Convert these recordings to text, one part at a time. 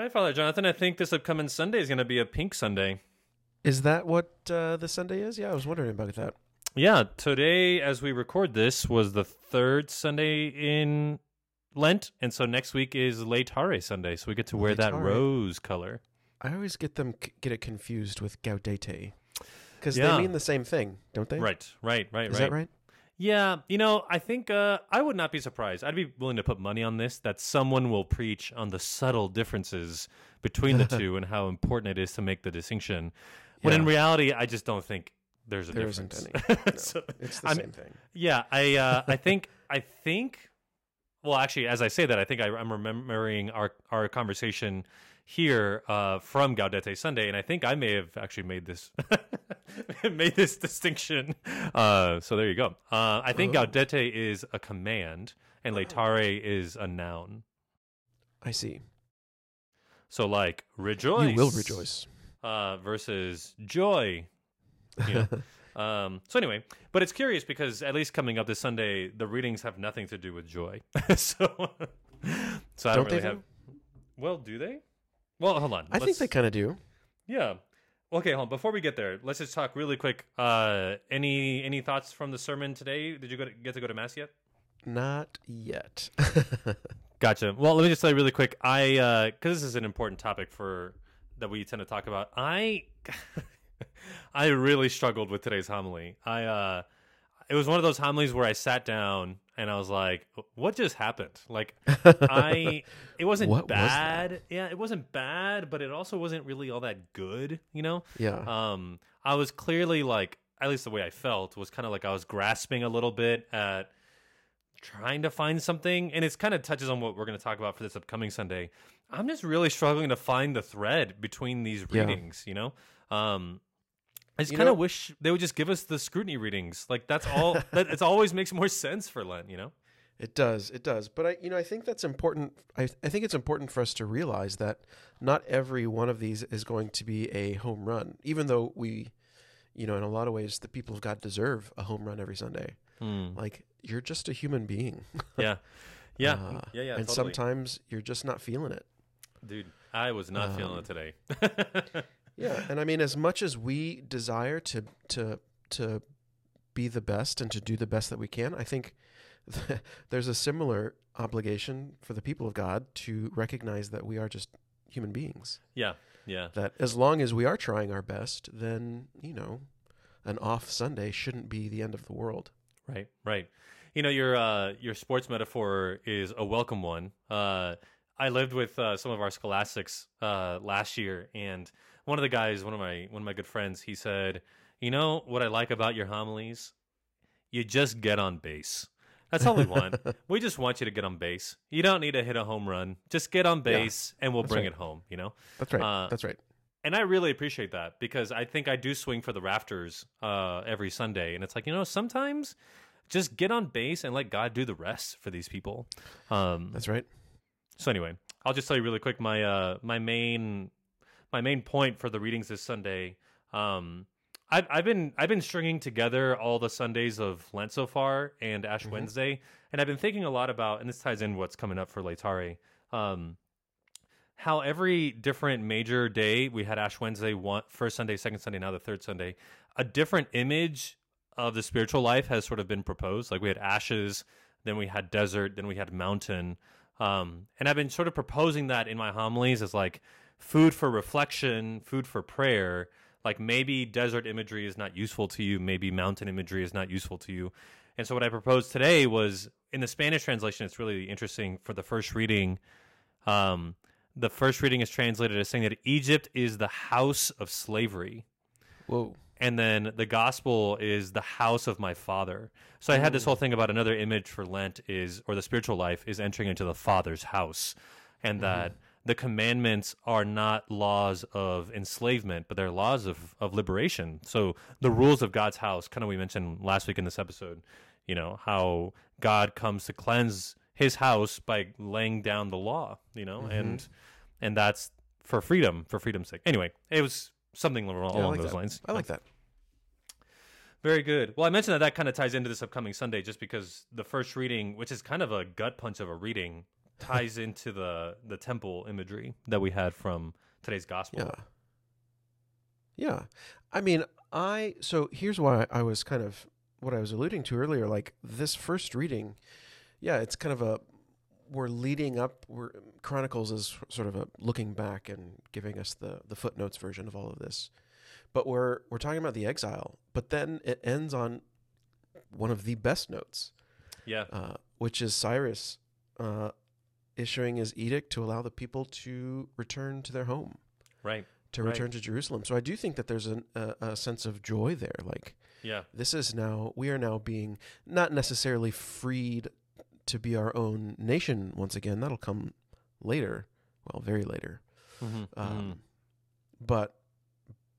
right, Father Jonathan. I think this upcoming Sunday is going to be a pink Sunday. Is that what uh, the Sunday is? Yeah, I was wondering about that. Yeah, today, as we record this, was the third Sunday in Lent, and so next week is Laetare Sunday, so we get to wear that rose color. I always get them get it confused with Gaudete because Yeah. they mean the same thing, don't they? Right, right, right, Is right. that right? Yeah, you know, I think uh, I would not be surprised. I'd be willing to put money on this that someone will preach on the subtle differences between the two and how important it is to make the distinction. When in reality, I just don't think there's a There difference. isn't any. No, So, it's the I'm- same thing. yeah, I uh, I think I think. Well, actually, as I say that, I think I, I'm remembering our our conversation here uh, from Gaudete Sunday, and I think I may have actually made this made this distinction. Uh, so there you go. Uh, I think Oh. Gaudete is a command, and Laetare is a noun. I see. So like rejoice, You will rejoice. uh, versus joy. You know? um, so anyway, but it's curious because at least coming up this Sunday, the readings have nothing to do with joy. so, so I don't, Don't they, really have. Well, do they? Well, hold on. I think Let's- they kind of do. Yeah. Okay, hold on. Before we get there, let's just talk really quick. Uh, any any thoughts from the sermon today? Did you go to, get to go to mass yet? Not yet. Gotcha. Well, let me just say really quick. I because this is an important topic for that we tend to talk about. I I really struggled with today's homily. I uh, it was one of those homilies where I sat down and I was like, "What just happened?" Like I, it wasn't What was bad. yeah, it wasn't bad, but it also wasn't really all that good. You know. yeah. Um, I was clearly like, at least the way I felt was kind of like I was grasping a little bit at trying to find something, and it's kind of touches on what we're going to talk about for this upcoming Sunday. I'm just really struggling to find the thread between these Yeah. readings. You know, um, I just kind of wish they would just give us the scrutiny readings. Like that's all. that it always makes more sense for Lent. You know. It does, it does. But I, you know, I think that's important. I, I think it's important for us to realize that not every one of these is going to be a home run, even though we, you know, in a lot of ways, the people of God deserve a home run every Sunday. Hmm. Like you're just a human being. Yeah. Yeah. Uh, yeah. Yeah. and totally. sometimes you're just not feeling it. dude, I was not feeling Um, it today. Yeah, and I mean, as much as we desire to to to be the best and to do the best that we can, I think there's a similar obligation for the people of God to recognize that we are just human beings. yeah. Yeah. That as long as we are trying our best, then you know, an off Sunday shouldn't be the end of the world. Right, right. You know your uh, your sports metaphor is a welcome one. Uh, I lived with uh, some of our scholastics uh, last year, and one of the guys, one of my one of my good friends, he said, "You know what I like about your homilies? You just get on base. That's all we want. we just want you to get on base. You don't need to hit a home run. Just get on base, and we'll bring right. it home. You know." That's right. Uh, That's right. and I really appreciate that because I think I do swing for the rafters uh, every Sunday, and it's like you know sometimes just get on base and let God do the rest for these people. Um, That's right. so anyway, I'll just tell you really quick my uh, my main my main point for the readings this Sunday. Um, I've I've been I've been stringing together all the Sundays of Lent so far and Ash Mhm. Wednesday, and I've been thinking a lot about, and this ties in what's coming up for Laetare. Um, how every different major day we had Ash Wednesday, one first Sunday, second Sunday, now the third Sunday, a different image of the spiritual life has sort of been proposed. Like we had ashes, then we had desert, then we had mountain. Um, and I've been sort of proposing that in my homilies as like food for reflection, food for prayer. Like maybe desert imagery is not useful to you, maybe mountain imagery is not useful to you. And so what I proposed today was in the Spanish translation, it's really interesting for the first reading. Um, the first reading is translated as saying that Egypt is the house of slavery Whoa. and then the gospel is the house of my father. So I had this whole thing about another image for Lent is or the spiritual life is entering into the father's house and that the commandments are not laws of enslavement but they're laws of of liberation. So the rules of God's house, kind of we mentioned last week in this episode, you know, how God comes to cleanse his house by laying down the law, you know, mm-hmm. and and that's for freedom, for freedom's sake. Anyway, it was something along, Yeah, like those that. lines. I like that. Very good. Well, I mentioned that that kind of ties into this upcoming Sunday just because the first reading, which is kind of a gut punch of a reading, ties into the the temple imagery that we had from today's gospel. Yeah. Yeah. I mean, I so here's why I was kind of what I was alluding to earlier like this first reading, yeah, it's kind of a we're leading up we're Chronicles is sort of a looking back and giving us the the footnotes version of all of this. But we're we're talking about the exile, but then it ends on one of the best notes, Yeah. uh, which is Cyrus uh, issuing his edict to allow the people to return to their home Right. to Right. return to Jerusalem. So I do think that there's an, a, a sense of joy there. Like Yeah. this is now we are now being not necessarily freed to be our own nation once again. That'll come later, well, very later. Mm-hmm. Um, But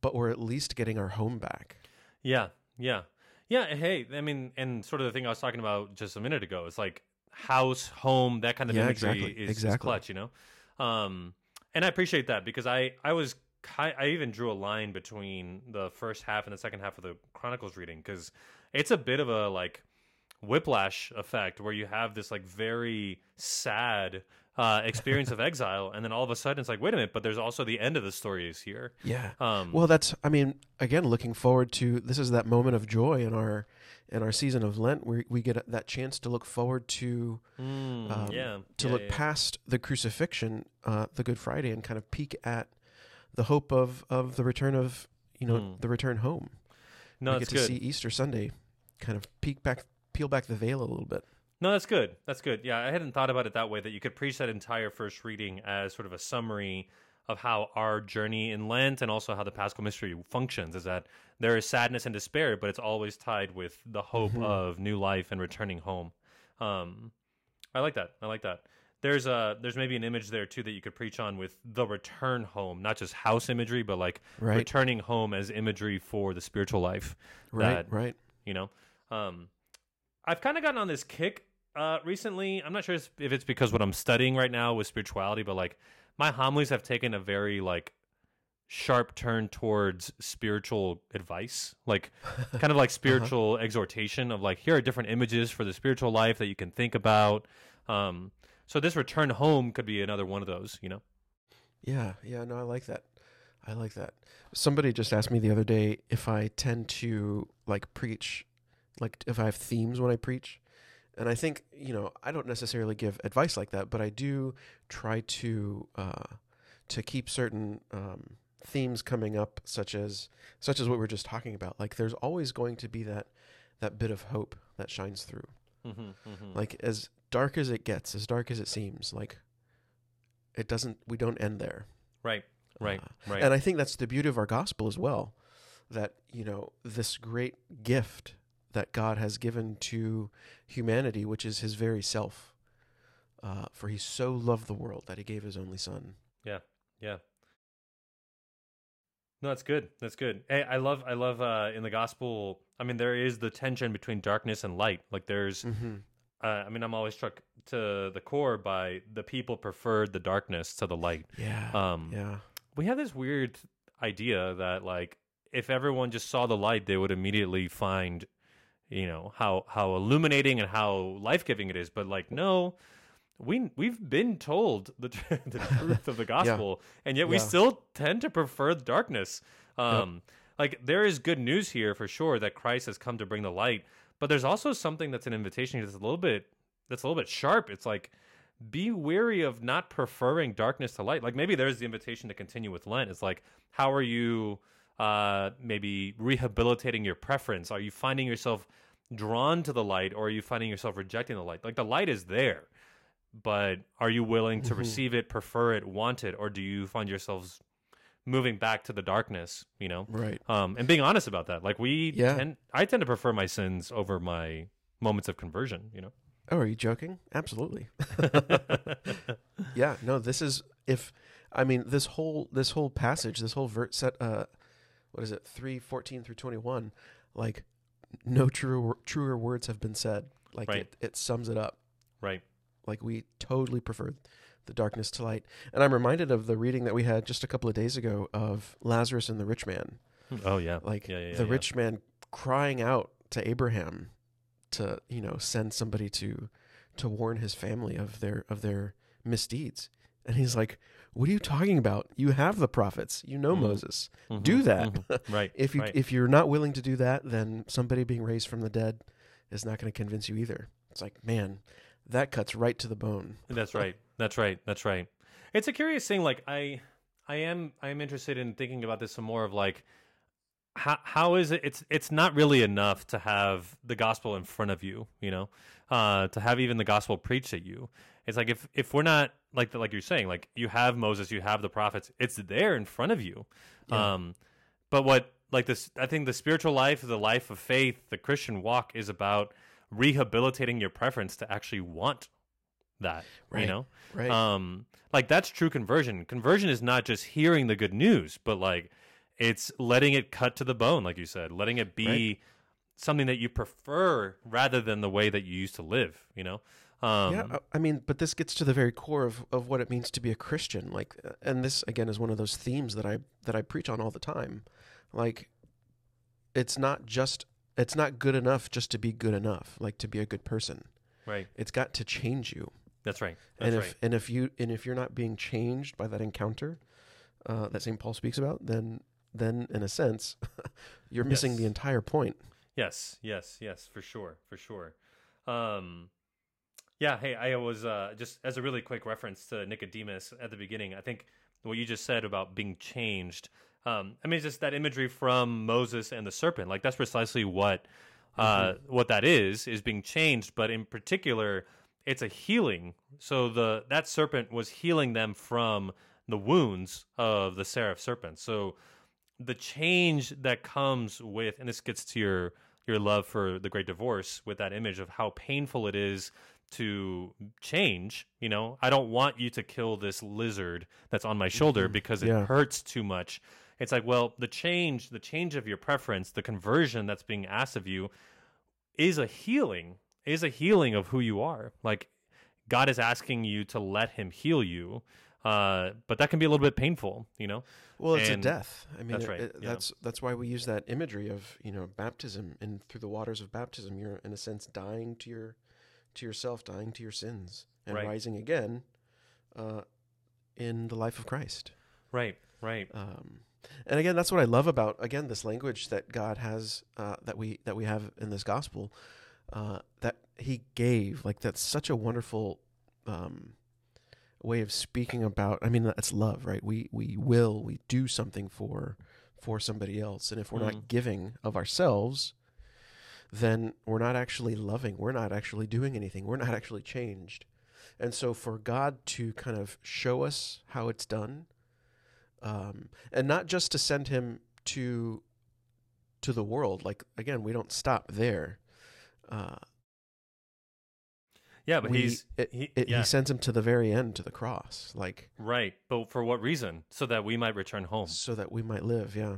but we're at least getting our home back. Yeah, yeah, yeah. Hey, I mean, and sort of the thing I was talking about just a minute ago. It's like house, home, that kind of Yeah, imagery exactly, is, is exactly. clutch, you know. Um, and I appreciate that because I I was I even drew a line between the first half and the second half of the Chronicles reading because it's a bit of a like whiplash effect where you have this like very sad uh, experience of exile, and then all of a sudden it's like, wait a minute, but there's also the end of the story is here. Yeah. Um, Well, that's I mean, again, looking forward to this is that moment of joy in our in our season of Lent where we get that chance to look forward to mm, um, yeah, to yeah, look yeah, past the crucifixion, uh, the Good Friday, and kind of peek at the hope of of the return of you know Mm. the return home. No, we get to good. see Easter Sunday, kind of peek back, peel back the veil a little bit. No, that's good. That's good. Yeah, I hadn't thought about it that way. That you could preach that entire first reading as sort of a summary of how our journey in Lent and also how the Paschal Mystery functions. Is that there is sadness and despair, but it's always tied with the hope Mhm. of new life and returning home. Um, I like that. I like that. There's a there's maybe an image there too that you could preach on with the return home, not just house imagery, but like Right, returning home as imagery for the spiritual life right, that- right. you know um i've kind of gotten on this kick uh recently i'm not sure if it's because what i'm studying right now with spirituality but like my homilies have taken a very like sharp turn towards spiritual advice like kind of like spiritual exhortation of like here are different images for the spiritual life that you can think about um so this return home could be another one of those you know Yeah, yeah. No, I like that. I like that. Somebody just asked me the other day if I tend to like preach, like if I have themes when I preach. And I think, you know, I don't necessarily give advice like that, but I do try to uh, to keep certain um, themes coming up, such as such as what we're just talking about. Like, there's always going to be that that bit of hope that shines through. mm-hmm, mm-hmm. Like, as dark as it gets, as dark as it seems, like it doesn't. We don't end there. right right Uh, right And I think that's the beauty of our gospel as well. That, you know, this great gift that God has given to humanity, which is his very self. Uh, for he so loved the world that he gave his only son. Yeah. Yeah. No, that's good. That's good. Hey, I love I love uh in the gospel, I mean there is the tension between darkness and light. Like there's Mm-hmm. uh, I mean I'm always struck to the core by the people preferred the darkness to the light. Yeah. Um yeah. we have this weird idea that like if everyone just saw the light, they would immediately find you know how how illuminating and how life-giving it is, but like no, we we've been told the the truth of the gospel, and yet we Yeah. still tend to prefer the darkness. Um, like there is good news here for sure that Christ has come to bring the light, but there's also something that's an invitation that's a little bit that's a little bit sharp. It's like be wary of not preferring darkness to light. Like maybe there's the invitation to continue with Lent. It's like how are you uh, maybe rehabilitating your preference? Are you finding yourself drawn to the light, or are you finding yourself rejecting the light? Like the light is there but are you willing to Mhm. receive it, prefer it, want it, or do you find yourselves moving back to the darkness? You know, Right. um, and being honest about that. Like we, Yeah. tend, I tend to prefer my sins over my moments of conversion. You know, Oh, are you joking? Absolutely. yeah. No, this is if I mean this whole this whole passage, this whole vert set uh what is it? 314 through 21, like no truer truer words have been said. Like Right. it it sums it up. right? Like we totally prefer the darkness to light. And I'm reminded of the reading that we had just a couple of days ago of Lazarus and the rich man. Hmm. Oh yeah, Like Yeah, yeah, the yeah. rich man crying out to Abraham to, you know, send somebody to to warn his family of their of their misdeeds. And he's like, "What are you talking about? You have the prophets. You know Mhm. Moses. Mhm, Do that. mhm. right. If you right. if you're not willing to do that, then somebody being raised from the dead is not going to convince you either." It's like, man, that cuts right to the bone. That's right. That's right. That's right. It's a curious thing. Like I, I am, I am interested in thinking about this some more. Of like, how how is it? It's it's not really enough to have the gospel in front of you. You know, uh, to have even the gospel preached at you. It's like if if we're not like like you're saying, like you have Moses, you have the prophets. It's there in front of you. Yeah. Um, but what like this? I think the spiritual life, the life of faith, the Christian walk is about rehabilitating your preference to actually want that. You Right. know, Right. um, like that's true conversion. Conversion is not just hearing the good news, but like it's letting it cut to the bone, like you said, letting it be Right. something that you prefer rather than the way that you used to live. You know, um, yeah, I- mean, but this gets to the very core of, of what it means to be a Christian. Like, uh, and this again is one of those themes that I that I preach on all the time. Like, it's not just it's not good enough just to be good enough, like to be a good person. right. It's got to change you. That's right. That's and if right. and if you and if you're not being changed by that encounter uh, that St. Paul speaks about, then then in a sense, you're missing the entire point. Yes, yes, yes, for sure, for sure. Um, yeah, hey, I was uh, just as a really quick reference to Nicodemus at the beginning. I think what you just said about being changed. Um, I mean, it's just that imagery from Moses and the serpent. Like that's precisely what uh, what that is is being changed. But in particular, it's a healing. So the that serpent was healing them from the wounds of the seraph serpent. So the change that comes with and this gets to your your love for the great divorce with that image of how painful it is to change you know i don't want you to kill this lizard that's on my shoulder because it Yeah. hurts too much it's like well the change the change of your preference the conversion that's being asked of you is a healing is a healing of who you are like god is asking you to let him heal you uh, but that can be a little bit painful you know Well, it's And a death. I mean, that's it- right, it- yeah. that's that's why we use that imagery of you know baptism, and through the waters of baptism, you're in a sense dying to your to yourself, dying to your sins, and Right. rising again uh, in the life of Christ. right right Um, and again, that's what I love about again this language that God has uh, that we that we have in this gospel uh, that He gave. Like that's such a wonderful um, way of speaking about. I mean, that's love, right? We we will we do something for for somebody else, and if we're Mhm. not giving of ourselves, then we're not actually loving. We're not actually doing anything. We're not actually changed. And so, for God to kind of show us how it's done, um, and not just to send him to to the world, like again, we don't stop there. Uh, Yeah, but we- he's it- he, it- yeah, he sends him to the very end, to the cross, like right. But for what reason? So that we might return home. so that we might live. Yeah,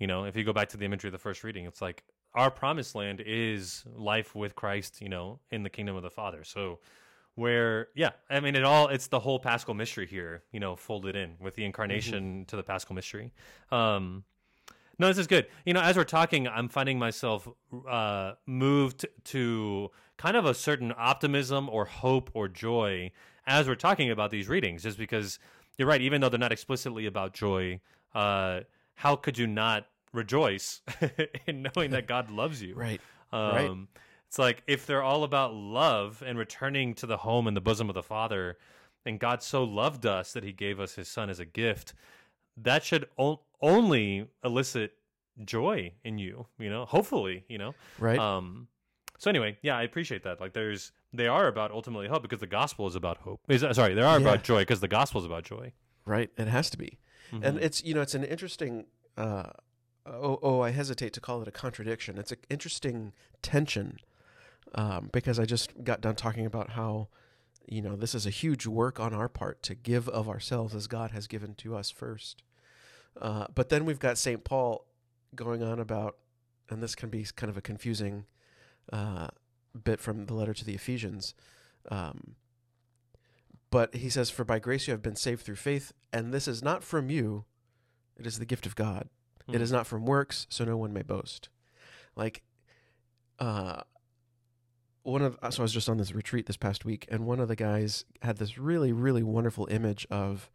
You know, if you go back to the imagery of the first reading, it's like our promised land is life with Christ. You know, in the kingdom of the Father. So where, yeah, I mean, it all it's the whole Paschal mystery here. You know, folded in with the incarnation to the Paschal mystery. Um, no, this is good. You know, as we're talking, I'm finding myself uh, moved to kind of a certain optimism or hope or joy as we're talking about these readings, just because you're right. Even though they're not explicitly about joy, uh, how could you not rejoice in knowing that God loves you? right. Um, Right. It's like if they're all about love and returning to the home in the bosom of the Father, and God so loved us that He gave us His Son as a gift, that should o- only elicit joy in you. You know, hopefully, you know. Right. Um. So anyway, yeah, I appreciate that. Like, there's they are about ultimately hope because the gospel is about hope. Is sorry, they are Yeah. about joy because the gospel is about joy. right. It has to be. and Mhm. it's you know it's an interesting uh, oh oh I hesitate to call it a contradiction. It's an interesting tension um, because I just got done talking about how you know this is a huge work on our part to give of ourselves as God has given to us first. Uh, but then we've got Saint Paul going on about, and this can be kind of a confusing uh, bit from the letter to the Ephesians. Um, but he says, For by grace you have been saved through faith, and this is not from you, it is the gift of God. It Mhm. is not from works, so no one may boast. Like, uh, one of so I was just on this retreat this past week, and one of the guys had this really really wonderful image of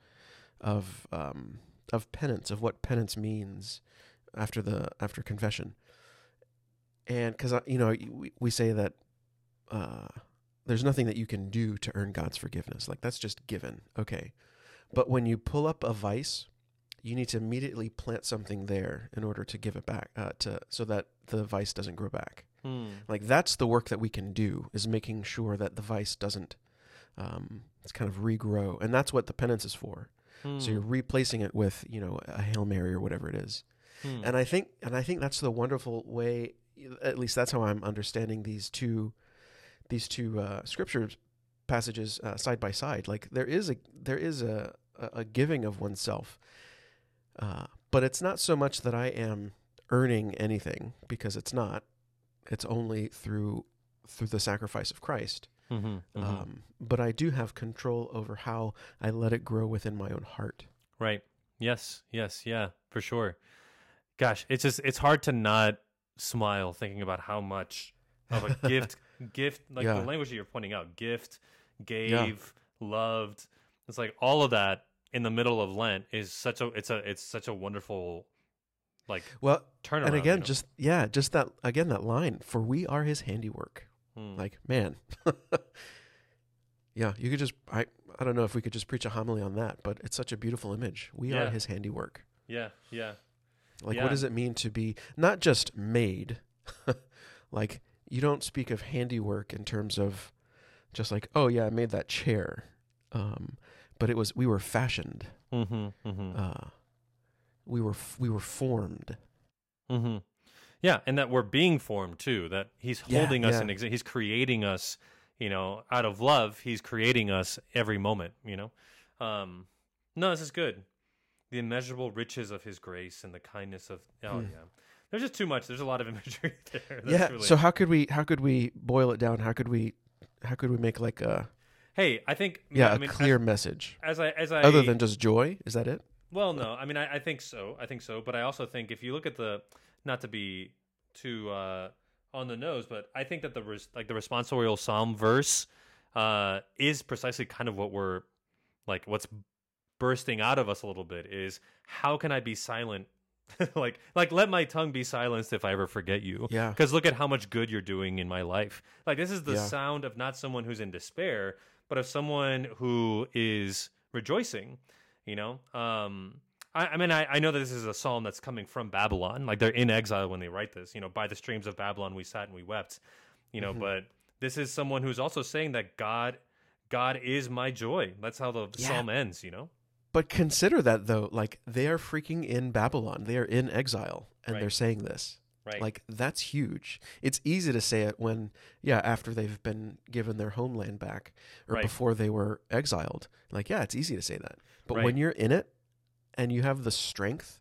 of um, of penance of what penance means after the after confession, and because you know we, we say that uh, there's nothing that you can do to earn God's forgiveness, like that's just given, okay, but when you pull up a vice, you need to immediately plant something there in order to give it back uh, to so that the vice doesn't grow back. Hmm. Like that's the work that we can do is making sure that the vice doesn't um, it's kind of regrow, and that's what the penance is for. Hmm. So you're replacing it with you know a hail mary or whatever it is, Hmm. and I think and I think that's the wonderful way. At least that's how I'm understanding these two these two uh, scriptures passages uh, side by side. Like there is a there is a a, a giving of oneself, uh, but it's not so much that I am earning anything because it's not. It's only through through the sacrifice of Christ. Mhm, mhm. Um, but I do have control over how I let it grow within my own heart. Right. Yes. Yes. Yeah. For sure. Gosh, it's just it's hard to not smile thinking about how much of a gift, gift like Yeah. the language that you're pointing out, gift, gave, loved. It's like all of that in the middle of Lent is such a it's a it's such a wonderful like Well, turnaround. and again, you know? just yeah, just that again that line, for we are his handiwork. Hmm. Like, man. yeah, you could just I I don't know if we could just preach a homily on that, but it's such a beautiful image. We are his handiwork. yeah, yeah, Like Yeah. what does it mean to be not just made? like you don't speak of handiwork in terms of just like, oh yeah, I made that chair. Um, but it was we were fashioned. mm-hmm, mm-hmm. Uh, we were we were formed. Mm-hmm. Yeah, and that we're being formed too. That he's Yeah, holding us yeah. in exi- He's creating us. You know, out of love, he's creating us every moment. You know, um, no, this is good. The immeasurable riches of his grace and the kindness of oh Hmm. yeah. There's just too much. There's a lot of imagery there. That's yeah. really- So how could we how could we boil it down? How could we how could we make like a hey, I think yeah, I a mean, clear message as, as I as I other than just joy? Is that it? Well, no, I mean, I, I think so. I think so. But I also think if you look at the, not to be too uh, on the nose, but I think that the res, like the responsorial psalm verse uh, is precisely kind of what we're like. What's bursting out of us a little bit is how can I be silent? like, like let my tongue be silenced if I ever forget you. Yeah. Because look at how much good you're doing in my life. Like this is the Yeah. sound of not someone who's in despair, but of someone who is rejoicing. You know, um, I, I mean, I, I know that this is a psalm that's coming from Babylon. Like they're in exile when they write this. You know, by the streams of Babylon we sat and we wept. You know, Mhm. but this is someone who's also saying that God, God is my joy. That's how the Yeah. psalm ends. You know. But consider that though, like they are freaking in Babylon. They are in exile and Right. they're saying this. Right. Like that's huge. It's easy to say it when yeah, after they've been given their homeland back or Right. before they were exiled. Like yeah, it's easy to say that. But Right. when you're in it and you have the strength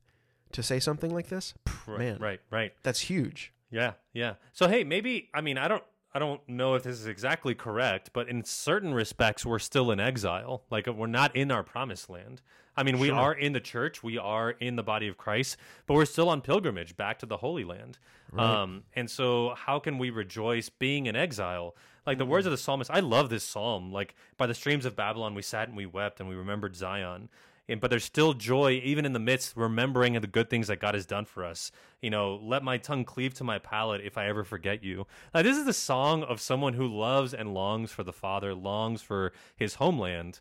to say something like this, right, man. right. Right. that's huge. Yeah, yeah. So hey, maybe I mean I don't I don't know if this is exactly correct, but in certain respects we're still in exile. Like we're not in our promised land. I mean, we are in the church, we are in the body of Christ, but we're still on pilgrimage back to the Holy Land. Right. Um and so how can we rejoice being in exile? Like the Mm. words of the psalmist, I love this psalm. Like by the streams of Babylon we sat and we wept and we remembered Zion. And, but there's still joy even in the midst remembering the good things that God has done for us. You know, let my tongue cleave to my palate if I ever forget you. Like this is the song of someone who loves and longs for the Father, longs for his homeland.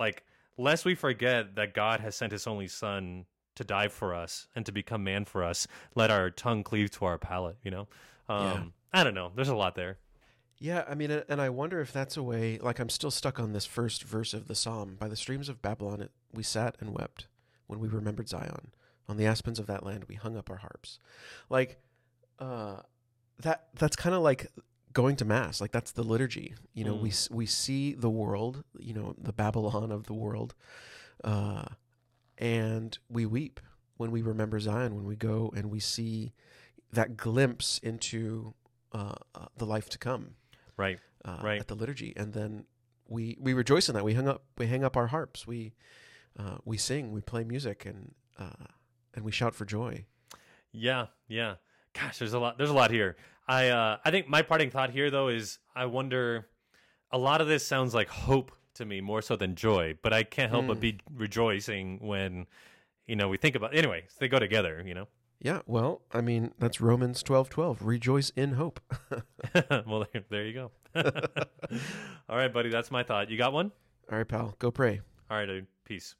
Like lest we forget that God has sent his only son to die for us and to become man for us, let our tongue cleave to our palate, you know? Um Yeah. I don't know. There's a lot there. Yeah, I mean, and I wonder if that's a way. Like, I'm still stuck on this first verse of the psalm. By the streams of Babylon, it, we sat and wept when we remembered Zion. On the aspens of that land, we hung up our harps. Like, uh, that that's kind of like going to mass. Like, that's the liturgy. You know, we Mm. s- we see the world. You know, the Babylon of the world, uh, and we weep when we remember Zion. When we go and we see that glimpse into uh, uh, the life to come Right. uh, Right. at the liturgy, and then we we rejoice in that. We hung up we hang up our harps. We uh, we sing. We play music, and uh, and we shout for joy. Yeah, yeah. Gosh, there's a lot. There's a lot here. I uh, I think my parting thought here though is I wonder. A lot of this sounds like hope to me more so than joy, but I can't help but be rejoicing when you know we think about. Anyways, they go together. You know. Yeah, well, I mean, that's Romans 12:12. Rejoice in hope. well, there, there you go. All right, buddy. That's my thought. You got one? All right, pal. Go pray. All right, dude. Peace.